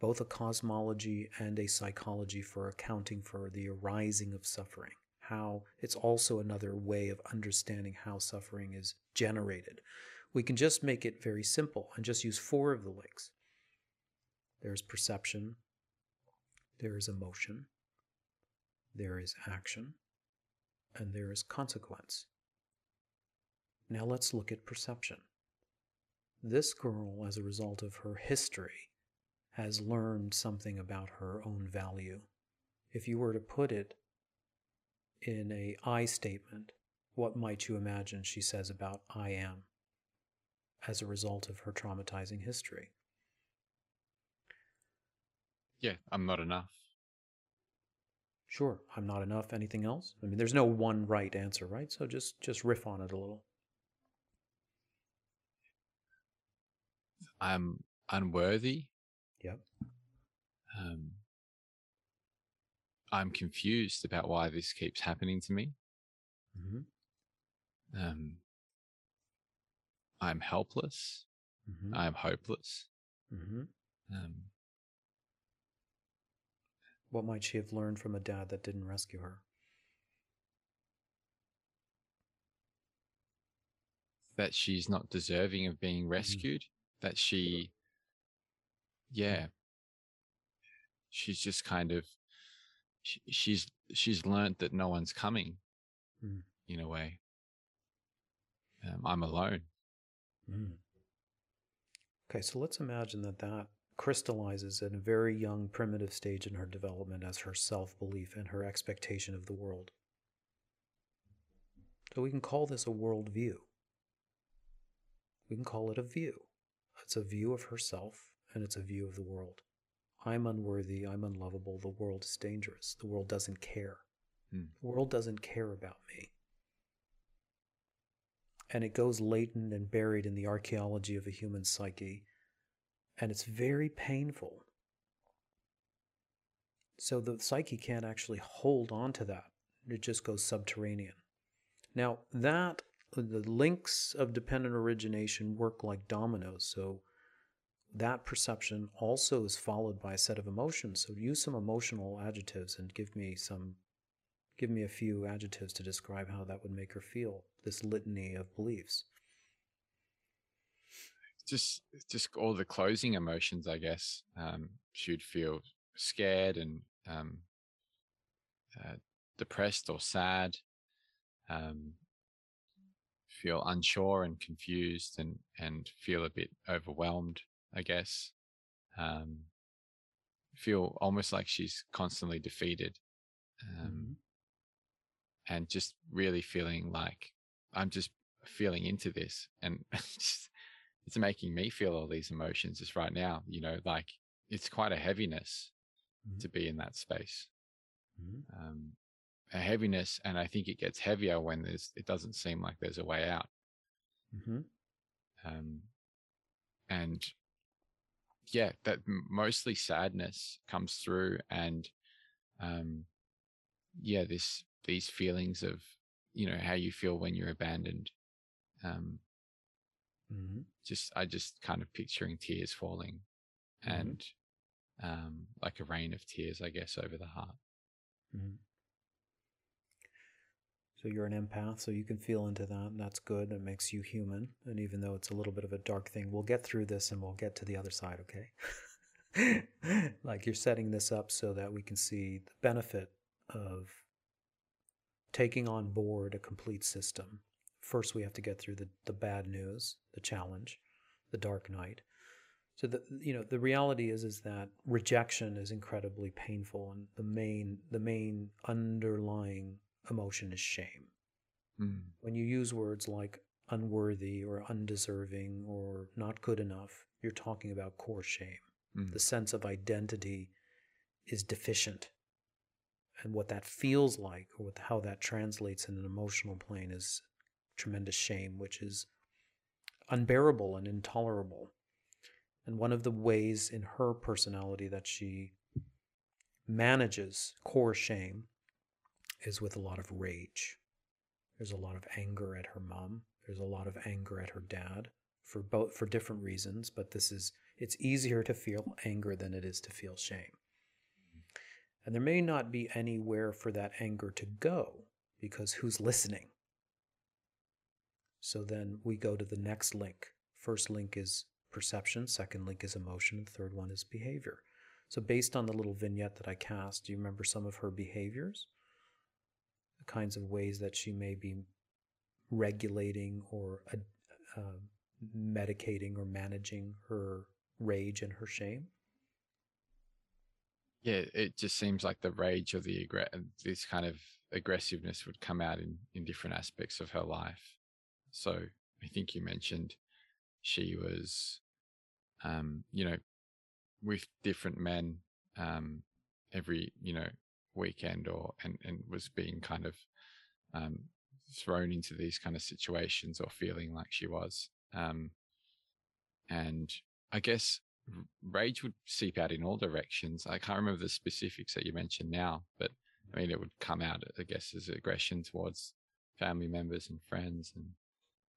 both a cosmology and a psychology for accounting for the arising of suffering. How it's also another way of understanding how suffering is generated. We can just make it very simple and just use four of the links. There's perception, there is emotion, there is action, and there is consequence. Now let's look at perception. This girl, as a result of her history, has learned something about her own value. If you were to put it in a I statement, what might you imagine she says about I am as a result of her traumatizing history? Yeah, I'm not enough. Sure, I'm not enough. Anything else? I mean, there's no one right answer, right? So just just riff on it a little. I'm unworthy. Yep. Um, I'm confused about why this keeps happening to me. Mm-hmm. Um, I'm helpless. Mm-hmm. I'm hopeless. Mm-hmm. Um, What might she have learned from a dad that didn't rescue her? that she's not deserving of being rescued. That she, yeah, she's just kind of, she, she's she's learned that no one's coming, Mm. in a way. Um, I'm alone. Mm. Okay, so let's imagine that that crystallizes at a very young, primitive stage in her development as her self belief and her expectation of the world. So we can call this a worldview. We can call it a view. It's a view of herself and it's a view of the world. I'm unworthy, I'm unlovable, the world is dangerous, the world doesn't care. Hmm. The world doesn't care about me. And it goes latent and buried in the archaeology of a human psyche, and it's very painful. So the psyche can't actually hold on to that, it just goes subterranean. Now, that the links of dependent origination work like dominoes, so that perception also is followed by a set of emotions. So use some emotional adjectives and give me some give me a few adjectives to describe how that would make her feel, this litany of beliefs. Just just all the closing emotions, I guess. Um, she'd feel scared and um, uh, depressed or sad. Um, feel unsure and confused and and feel a bit overwhelmed i guess um feel almost like she's constantly defeated um Mhm. and just really feeling like i'm just feeling into this and just, it's making me feel all these emotions just right now. You know, like it's quite a heaviness Mhm. to be in that space. Mhm. Um, a heaviness, and I think it gets heavier when there's. It doesn't seem like there's a way out. Mhm. Um, and yeah, that mostly sadness comes through, and um, yeah, this these feelings of you know how you feel when you're abandoned. Um, Mhm. just I just kind of picturing tears falling, Mhm. and um, like a rain of tears, I guess, over the heart. Mhm. So you're an empath, so you can feel into that, and that's good. It makes you human. And even though it's a little bit of a dark thing, we'll get through this and we'll get to the other side, okay? like you're setting this up so that we can see the benefit of taking on board a complete system. First, we have to get through the, the bad news, the challenge, the dark night. So the you know the reality is is that rejection is incredibly painful, and the main the main underlying emotion is shame. Mm. When you use words like unworthy or undeserving or not good enough, you're talking about core shame. Mm. The sense of identity is deficient, and what that feels like, or what, how that translates in an emotional plane, is tremendous shame, which is unbearable and intolerable. And one of the ways in her personality that she manages core shame is with a lot of rage. There's a lot of anger at her mom. There's a lot of anger at her dad for both for different reasons, but this is it's easier to feel anger than it is to feel shame. And there may not be anywhere for that anger to go because who's listening? So then we go to the next link. First link is perception, second link is emotion, and third one is behavior. So, based on the little vignette that I cast, do you remember some of her behaviors? Kinds of ways that she may be regulating or uh, medicating or managing her rage and her shame? Yeah, it just seems like the rage or the aggr- this kind of aggressiveness would come out in in different aspects of her life. So I think you mentioned she was, um, you know, with different men um, every you know weekend or and and was being kind of um, thrown into these kind of situations or feeling like she was. Um, and I guess rage would seep out in all directions. I can't remember the specifics that you mentioned now, but I mean, it would come out, I guess, as aggression towards family members and friends, and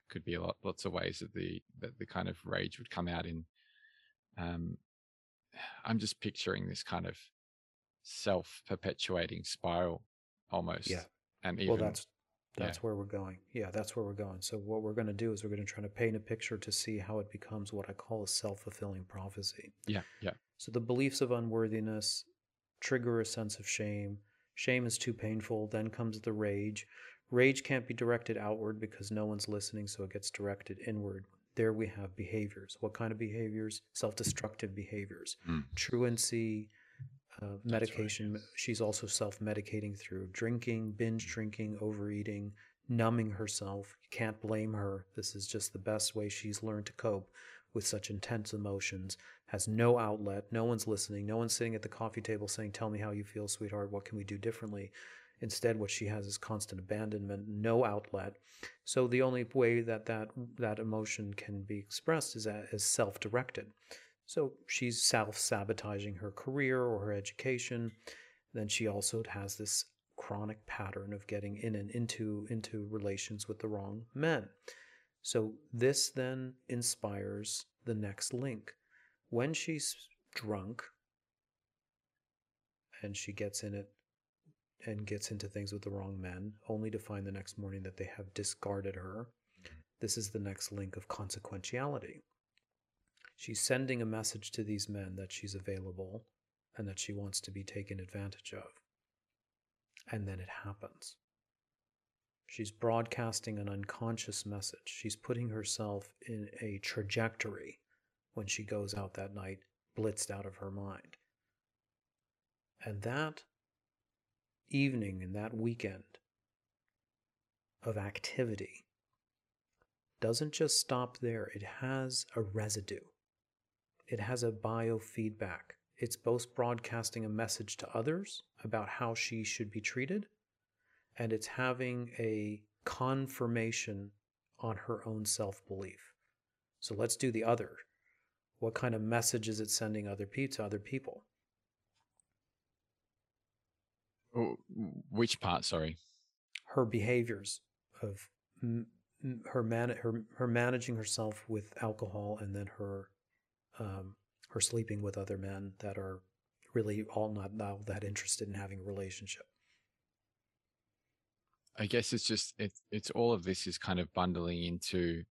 could be a lot, lots of ways that the that the kind of rage would come out in. Um, I'm just picturing this kind of self-perpetuating spiral, almost. Yeah. And even well, that's yeah. that's where we're going. Yeah, that's where we're going. So what we're going to do is we're going to try to paint a picture to see how it becomes what I call a self-fulfilling prophecy. yeah, yeah, So the beliefs of unworthiness trigger a sense of shame. Shame is too painful. Then comes the rage. Rage can't be directed outward because no one's listening, so it gets directed inward. There we have behaviors. What kind of behaviors? Self destructive behaviors. Mm. Truancy, uh, right, medication. yes. She's also self medicating through drinking, binge drinking, overeating, numbing herself. You can't blame her. This is just the best way she's learned to cope with such intense emotions. Has no outlet. No one's listening. No one's sitting at the coffee table saying, Tell me how you feel, sweetheart. What can we do differently? Instead, what she has is constant abandonment, no outlet. So the only way that that, that emotion can be expressed is as self-directed. So she's self-sabotaging her career or her education. Then she also has this chronic pattern of getting in and into into relations with the wrong men. So this then inspires the next link. When she's drunk and she gets in it and gets into things with the wrong men, only to find the next morning that they have discarded her. Mm-hmm. This is the next link of consequentiality. She's sending a message to these men that she's available and that she wants to be taken advantage of. And then it happens. She's broadcasting an unconscious message. She's putting herself in a trajectory when she goes out that night, blitzed out of her mind. And that evening and that weekend of activity doesn't just stop there, it has a residue. It has a biofeedback. It's both broadcasting a message to others about how she should be treated, and it's having a confirmation on her own self belief. So let's do the other. What kind of message is it sending other people to other people? Oh, which part? Sorry. Her behaviors of her man her her managing herself with alcohol and then her um, her sleeping with other men that are really all not now that interested in having a relationship. I guess it's just it, it's all of this is kind of bundling into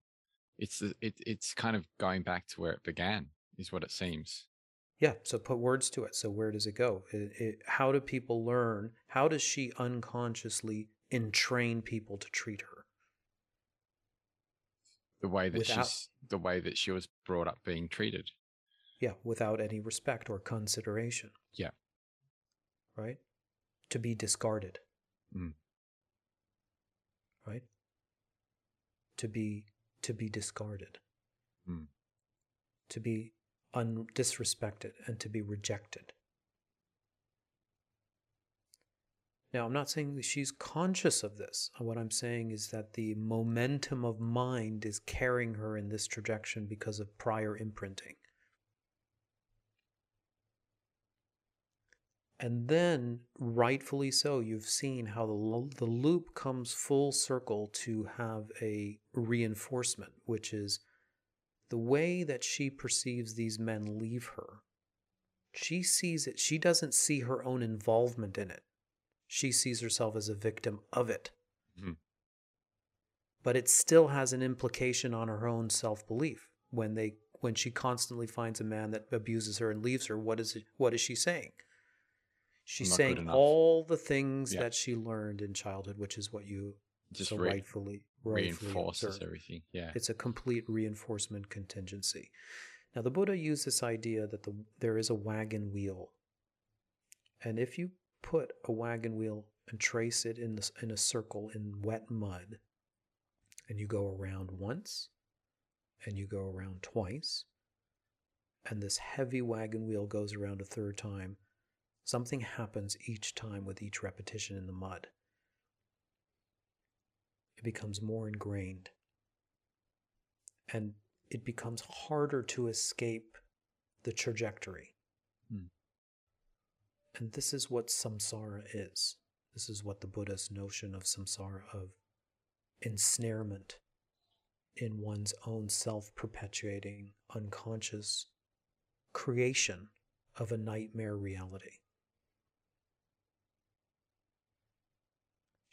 it's it, it's kind of going back to where it began is what it seems. Yeah, so put words to it. So where does it go? It, it, how do people learn? How does she unconsciously entrain people to treat her? The way that without, she's the way that she was brought up being treated. Yeah, without any respect or consideration. Yeah. Right? To be discarded. Mm. Right? To be to be discarded. Mm. To be un- disrespected and to be rejected. Now, I'm not saying that she's conscious of this. What I'm saying is that the momentum of mind is carrying her in this trajectory because of prior imprinting. And then, rightfully so, you've seen how the, the loop comes full circle to have a reinforcement, which is the way that she perceives these men leave her, she sees it, she doesn't see her own involvement in it. She sees herself as a victim of it. Mm-hmm. But it still has an implication on her own self belief when they when she constantly finds a man that abuses her and leaves her. What is it, what is she saying? She's saying all the things yeah. that she learned in childhood, which is what you just so re- rightfully, rightfully reinforces observe. everything. Yeah, it's a complete reinforcement contingency. Now, the Buddha used this idea that the, there is a wagon wheel, and if you put a wagon wheel and trace it in the, in a circle in wet mud, and you go around once, and you go around twice, and this heavy wagon wheel goes around a third time, something happens each time with each repetition in the mud it becomes more ingrained. And it becomes harder to escape the trajectory. Hmm. And this is what samsara is. This is what the Buddha's notion of samsara, of ensnarement in one's own self perpetuating, unconscious creation of a nightmare reality.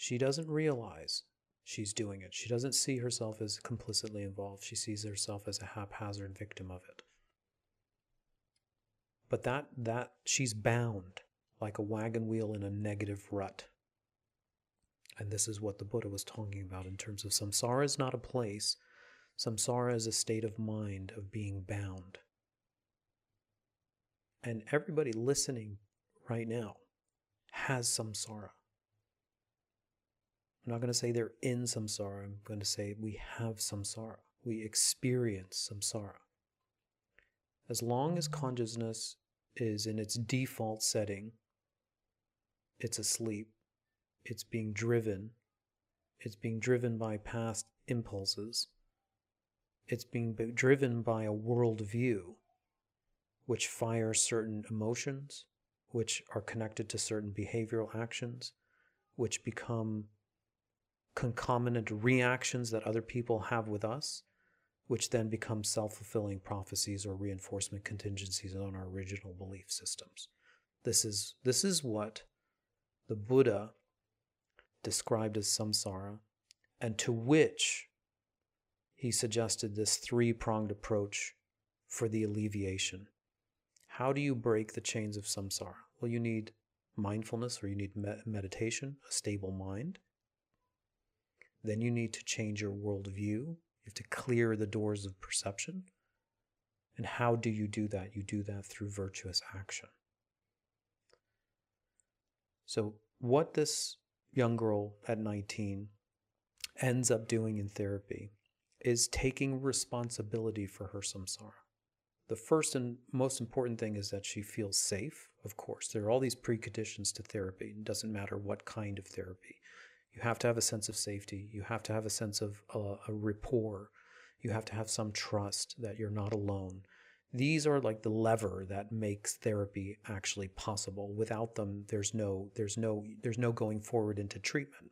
She doesn't realize she's doing it. She doesn't see herself as complicitly involved. She sees herself as a haphazard victim of it. But that that she's bound like a wagon wheel in a negative rut. And this is what the Buddha was talking about in terms of samsara is not a place. Samsara is a state of mind of being bound. And everybody listening right now has samsara. I'm not going to say they're in samsara. I'm going to say we have samsara. We experience samsara. As long as consciousness is in its default setting, it's asleep, it's being driven, it's being driven by past impulses, it's being driven by a worldview which fires certain emotions, which are connected to certain behavioral actions, which become concomitant reactions that other people have with us, which then become self fulfilling prophecies or reinforcement contingencies on our original belief systems. This is, this is what the Buddha described as samsara, and to which he suggested this three pronged approach for the alleviation. How do you break the chains of samsara? Well, you need mindfulness or you need meditation, a stable mind. Then you need to change your worldview. You have to clear the doors of perception. And how do you do that? You do that through virtuous action. So, what this young girl at 19 ends up doing in therapy is taking responsibility for her samsara. The first and most important thing is that she feels safe. Of course, there are all these preconditions to therapy. It doesn't matter what kind of therapy. You have to have a sense of safety. You have to have a sense of uh, a rapport. You have to have some trust that you're not alone. These are like the lever that makes therapy actually possible. Without them, there's no there's no there's no going forward into treatment.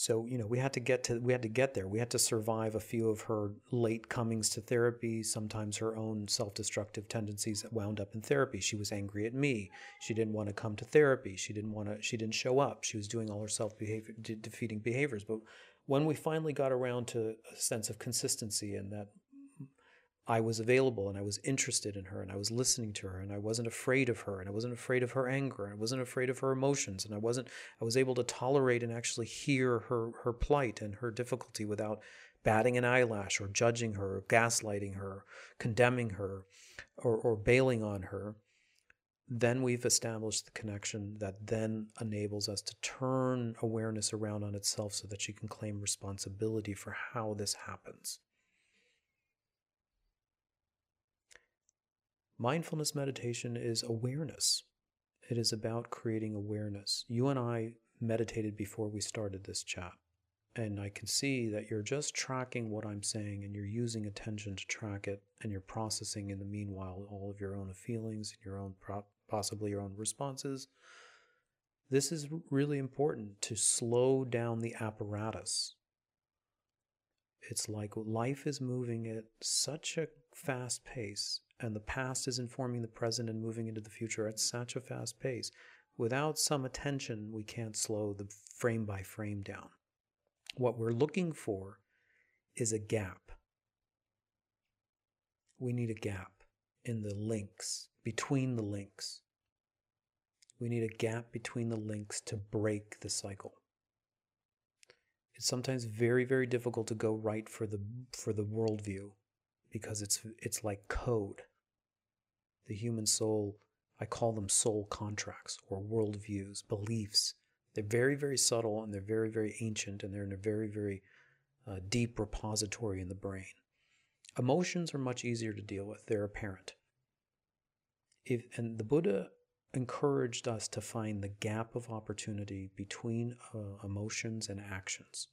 So, you know, we had to get to we had to get there. We had to survive a few of her late comings to therapy, sometimes her own self-destructive tendencies wound up in therapy. She was angry at me. She didn't want to come to therapy. She didn't want to she didn't show up. She was doing all her self-behavior defeating behaviors. But when we finally got around to a sense of consistency and that I was available and I was interested in her and I was listening to her and I wasn't afraid of her and I wasn't afraid of her anger and I wasn't afraid of her emotions and I wasn't I was able to tolerate and actually hear her her plight and her difficulty without batting an eyelash or judging her or gaslighting her condemning her or, or bailing on her. Then we've established the connection that then enables us to turn awareness around on itself so that she can claim responsibility for how this happens Mindfulness meditation is awareness. It is about creating awareness. You and I meditated before we started this chat, and I can see that you're just tracking what I'm saying and you're using attention to track it, and you're processing in the meanwhile all of your own feelings and your own possibly your own responses. This is really important to slow down the apparatus. It's like life is moving at such a fast pace and the past is informing the present and moving into the future at such a fast pace. Without some attention, we can't slow the frame by frame down. What we're looking for is a gap. We need a gap in the links, between the links. We need a gap between the links to break the cycle. It's sometimes very, very difficult to go right for the for the worldview because it's it's like code. The human soul, I call them soul contracts or worldviews, beliefs. They're very, very subtle and they're very, very ancient and they're in a very, very uh, deep repository in the brain. Emotions are much easier to deal with, they're apparent. If, and the Buddha encouraged us to find the gap of opportunity between uh, emotions and actions.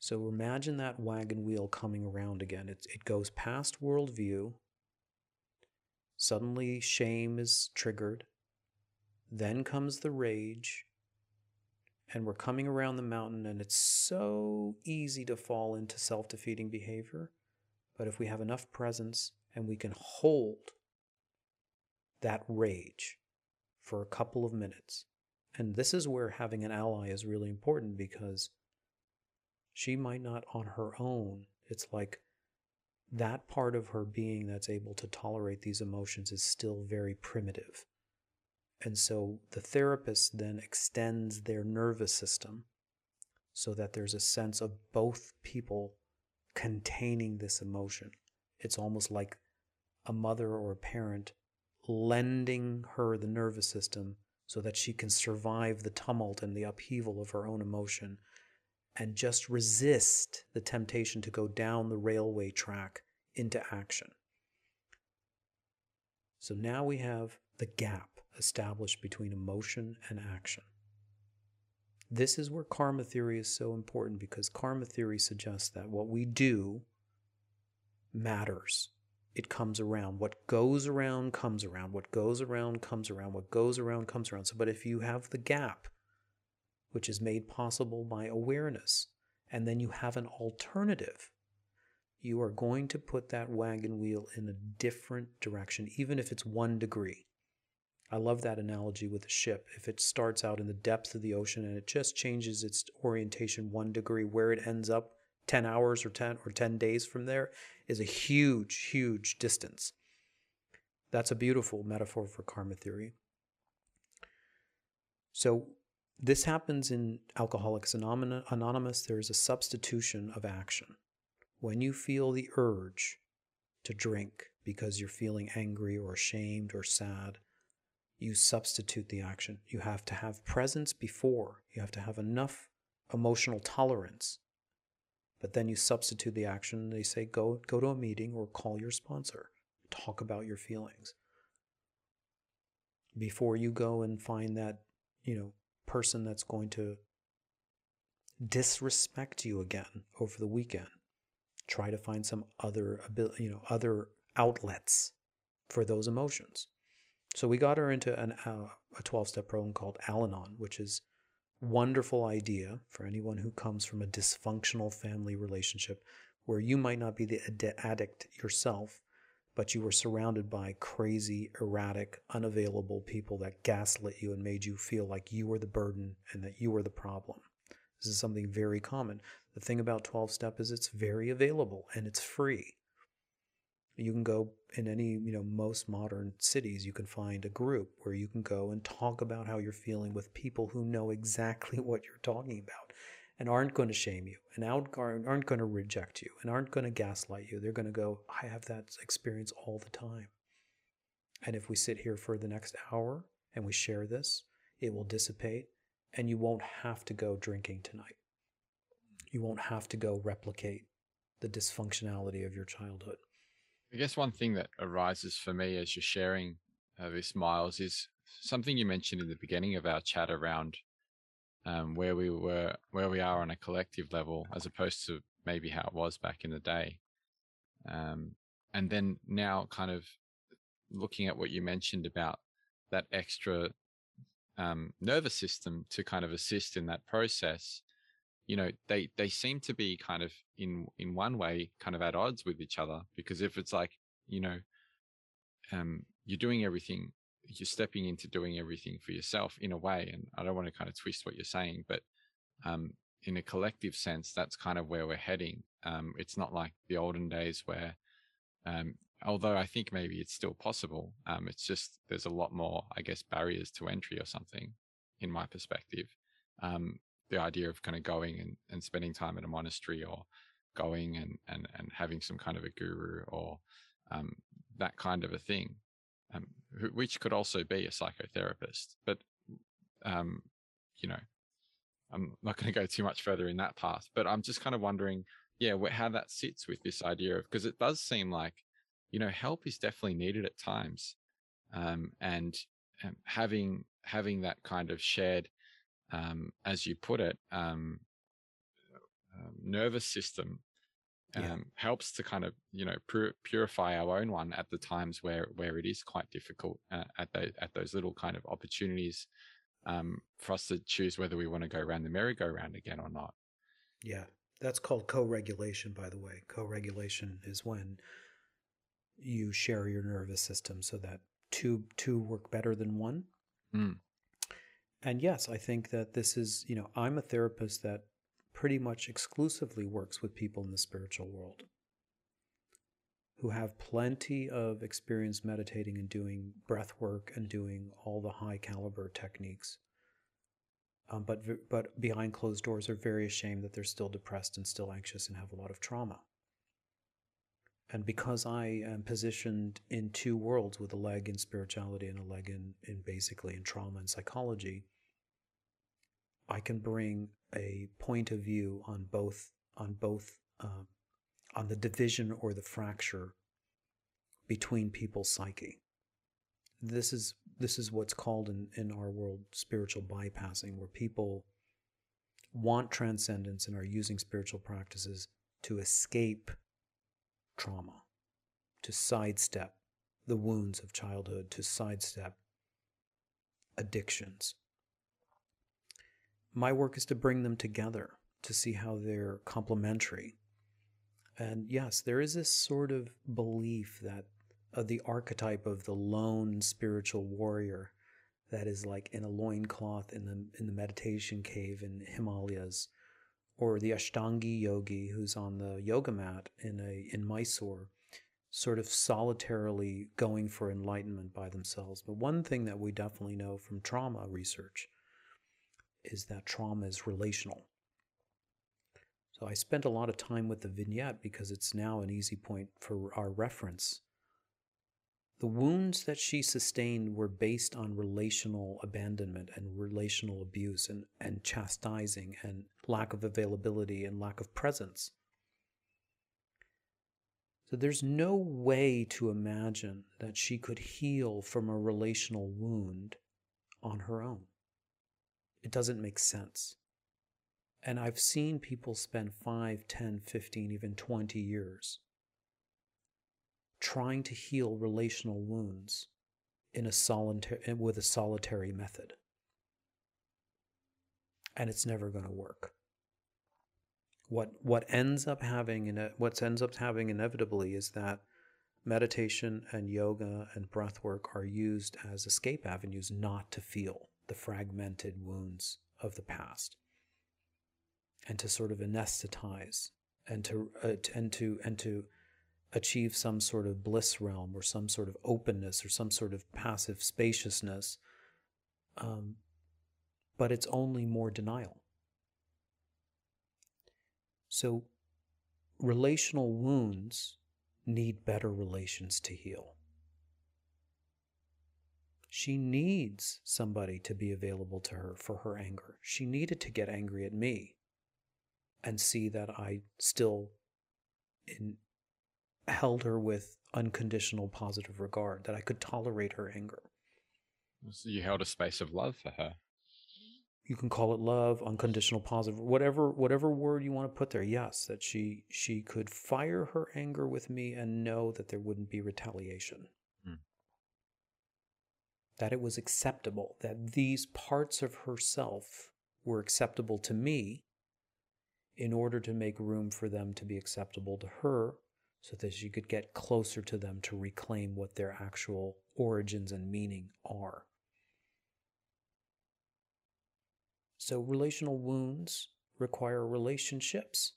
So imagine that wagon wheel coming around again. It, it goes past worldview. Suddenly, shame is triggered. Then comes the rage. And we're coming around the mountain, and it's so easy to fall into self defeating behavior. But if we have enough presence and we can hold that rage for a couple of minutes, and this is where having an ally is really important because she might not on her own. It's like that part of her being that's able to tolerate these emotions is still very primitive. And so the therapist then extends their nervous system so that there's a sense of both people containing this emotion. It's almost like a mother or a parent lending her the nervous system so that she can survive the tumult and the upheaval of her own emotion and just resist the temptation to go down the railway track into action. So now we have the gap established between emotion and action. This is where karma theory is so important because karma theory suggests that what we do matters. It comes around. What goes around comes around. What goes around comes around. What goes around comes around. So, but if you have the gap which is made possible by awareness, and then you have an alternative, you are going to put that wagon wheel in a different direction, even if it's one degree. I love that analogy with a ship. If it starts out in the depth of the ocean and it just changes its orientation one degree, where it ends up 10 hours or 10 or 10 days from there is a huge, huge distance. That's a beautiful metaphor for karma theory. So this happens in Alcoholics Anonymous. There's a substitution of action. When you feel the urge to drink because you're feeling angry or ashamed or sad, you substitute the action. You have to have presence before. You have to have enough emotional tolerance. But then you substitute the action. They say go go to a meeting or call your sponsor. Talk about your feelings before you go and find that you know person that's going to disrespect you again over the weekend. Try to find some other ability, you know, other outlets for those emotions. So we got her into an, uh, a 12 step program called Al Anon, which is wonderful idea for anyone who comes from a dysfunctional family relationship where you might not be the addict yourself, but you were surrounded by crazy, erratic, unavailable people that gaslit you and made you feel like you were the burden and that you were the problem. This is something very common. The thing about 12 step is it's very available and it's free. You can go in any, you know, most modern cities, you can find a group where you can go and talk about how you're feeling with people who know exactly what you're talking about and aren't going to shame you and aren't going to reject you and aren't going to gaslight you. They're going to go, I have that experience all the time. And if we sit here for the next hour and we share this, it will dissipate and you won't have to go drinking tonight. You won't have to go replicate the dysfunctionality of your childhood. I guess one thing that arises for me as you're sharing uh, this, Miles, is something you mentioned in the beginning of our chat around um, where we were, where we are on a collective level, as opposed to maybe how it was back in the day. Um, and then now, kind of looking at what you mentioned about that extra um, nervous system to kind of assist in that process, you know, they they seem to be kind of in in one way kind of at odds with each other because if it's like you know, um, you're doing everything, you're stepping into doing everything for yourself in a way, and I don't want to kind of twist what you're saying, but um, in a collective sense, that's kind of where we're heading. Um, it's not like the olden days where um, although I think maybe it's still possible. Um, it's just there's a lot more, I guess, barriers to entry or something, in my perspective. Um, the idea of kind of going and, and spending time in a monastery or going and, and, and having some kind of a guru or um, that kind of a thing, um, which could also be a psychotherapist. But, um, you know, I'm not going to go too much further in that path, but I'm just kind of wondering, yeah, how that sits with this idea of, because it does seem like you know, help is definitely needed at times. Um, and um, having, having that kind of shared, um, as you put it, um, uh, nervous system, yeah. Um, helps to kind of, you know, pur- purify our own one at the times where, where it is quite difficult uh, at those, at those little kind of opportunities, um, for us to choose whether we want to go around the merry-go-round again or not. Yeah. That's called co-regulation, by the way. Co-regulation is when you share your nervous system so that two two work better than one. Mm. And yes, I think that this is, you know, I'm a therapist that pretty much exclusively works with people in the spiritual world who have plenty of experience meditating and doing breath work and doing all the high caliber techniques. Um, but but behind closed doors are very ashamed that they're still depressed and still anxious and have a lot of trauma. And because I am positioned in two worlds with a leg in spirituality and a leg in, in basically in trauma and psychology, I can bring a point of view on both on both uh, on the division or the fracture between people's psyche. This is this is what's called in, in our world spiritual bypassing, where people want transcendence and are using spiritual practices to escape trauma, to sidestep the wounds of childhood, to sidestep addictions. My work is to bring them together to see how they're complementary. And yes, there is this sort of belief that uh, the archetype of the lone spiritual warrior that is like in a loincloth in the in the meditation cave in Himalayas or the Ashtangi yogi who's on the yoga mat in a in Mysore, sort of solitarily going for enlightenment by themselves. But one thing that we definitely know from trauma research is that trauma is relational. So I spent a lot of time with the vignette because it's now an easy point for our reference. The wounds that she sustained were based on relational abandonment and relational abuse and, and chastising and lack of availability and lack of presence. So there's no way to imagine that she could heal from a relational wound on her own. It doesn't make sense. And I've seen people spend 5, 10, 15, even 20 years trying to heal relational wounds in a solitary eh, with a solitary method. And it's never going to work. What what ends up having what ends up having inevitably is that meditation and yoga and breath work are used as escape avenues not to feel the fragmented wounds of the past and to sort of anesthetize and to uh, and to and to achieve some sort of bliss realm or some sort of openness or some sort of passive spaciousness. Um, but it's only more denial. So, relational wounds need better relations to heal. She needs somebody to be available to her for her anger. She needed to get angry at me and see that I still in, held her with unconditional positive regard, that I could tolerate her anger. So you held a space of love for her. You can call it love, unconditional positive, whatever whatever word you want to put there. Yes, that she she could fire her anger with me and know that there wouldn't be retaliation. That it was acceptable, that these parts of herself were acceptable to me in order to make room for them to be acceptable to her so that she could get closer to them to reclaim what their actual origins and meaning are. So, relational wounds require relationships.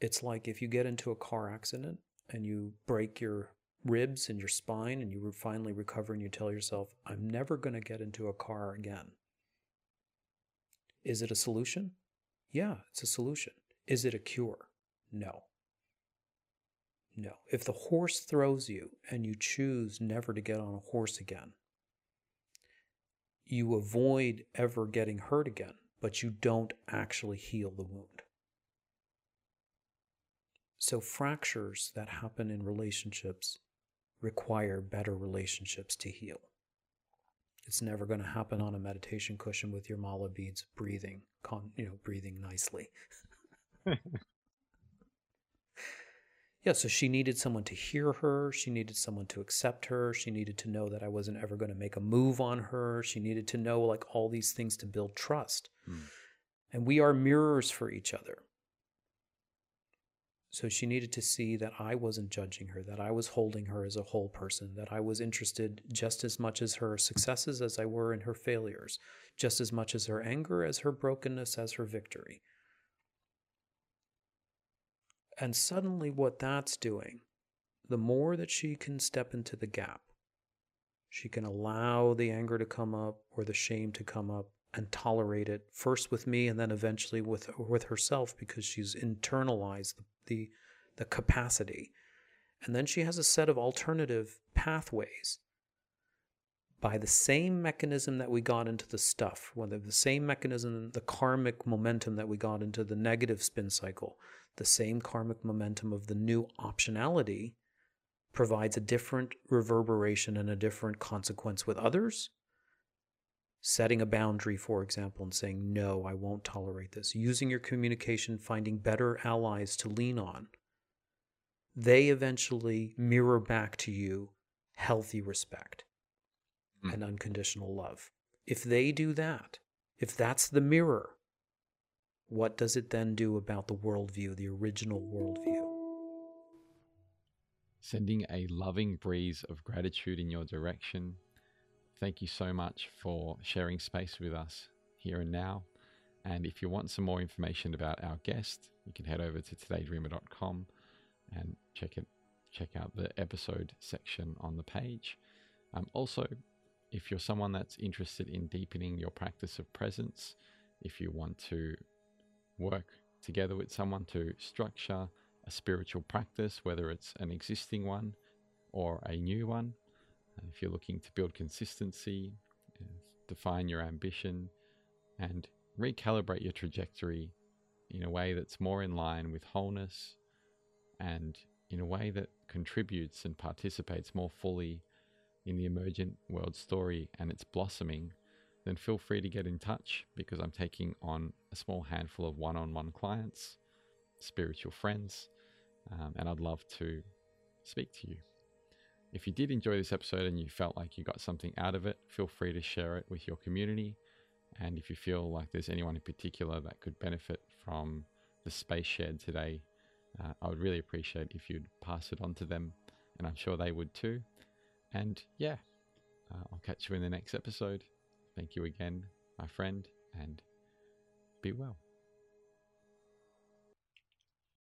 It's like if you get into a car accident and you break your ribs and your spine and you finally recover and you tell yourself, I'm never going to get into a car again. Is it a solution? Yeah, it's a solution. Is it a cure? No. No. If the horse throws you and you choose never to get on a horse again, you avoid ever getting hurt again, but you don't actually heal the wound. So, fractures that happen in relationships require better relationships to heal. It's never going to happen on a meditation cushion with your mala beads breathing, you know, breathing nicely. yeah, so she needed someone to hear her. She needed someone to accept her. She needed to know that I wasn't ever going to make a move on her. She needed to know like all these things to build trust. Mm. And we are mirrors for each other. So she needed to see that I wasn't judging her, that I was holding her as a whole person, that I was interested just as much as her successes as I were in her failures, just as much as her anger, as her brokenness, as her victory. And suddenly, what that's doing, the more that she can step into the gap, she can allow the anger to come up or the shame to come up and tolerate it first with me and then eventually with with herself because she's internalized the, the, the capacity and then she has a set of alternative pathways by the same mechanism that we got into the stuff whether the same mechanism the karmic momentum that we got into the negative spin cycle the same karmic momentum of the new optionality provides a different reverberation and a different consequence with others. Setting a boundary, for example, and saying, No, I won't tolerate this. Using your communication, finding better allies to lean on. They eventually mirror back to you healthy respect mm. and unconditional love. If they do that, if that's the mirror, what does it then do about the worldview, the original worldview? Sending a loving breeze of gratitude in your direction. Thank you so much for sharing space with us here and now. And if you want some more information about our guest, you can head over to todaydreamer.com and check it check out the episode section on the page. Um, also, if you're someone that's interested in deepening your practice of presence, if you want to work together with someone to structure a spiritual practice, whether it's an existing one or a new one, if you're looking to build consistency, uh, define your ambition, and recalibrate your trajectory in a way that's more in line with wholeness and in a way that contributes and participates more fully in the emergent world story and its blossoming, then feel free to get in touch because I'm taking on a small handful of one on one clients, spiritual friends, um, and I'd love to speak to you. If you did enjoy this episode and you felt like you got something out of it, feel free to share it with your community. And if you feel like there's anyone in particular that could benefit from the space shared today, uh, I would really appreciate if you'd pass it on to them. And I'm sure they would too. And yeah, uh, I'll catch you in the next episode. Thank you again, my friend, and be well.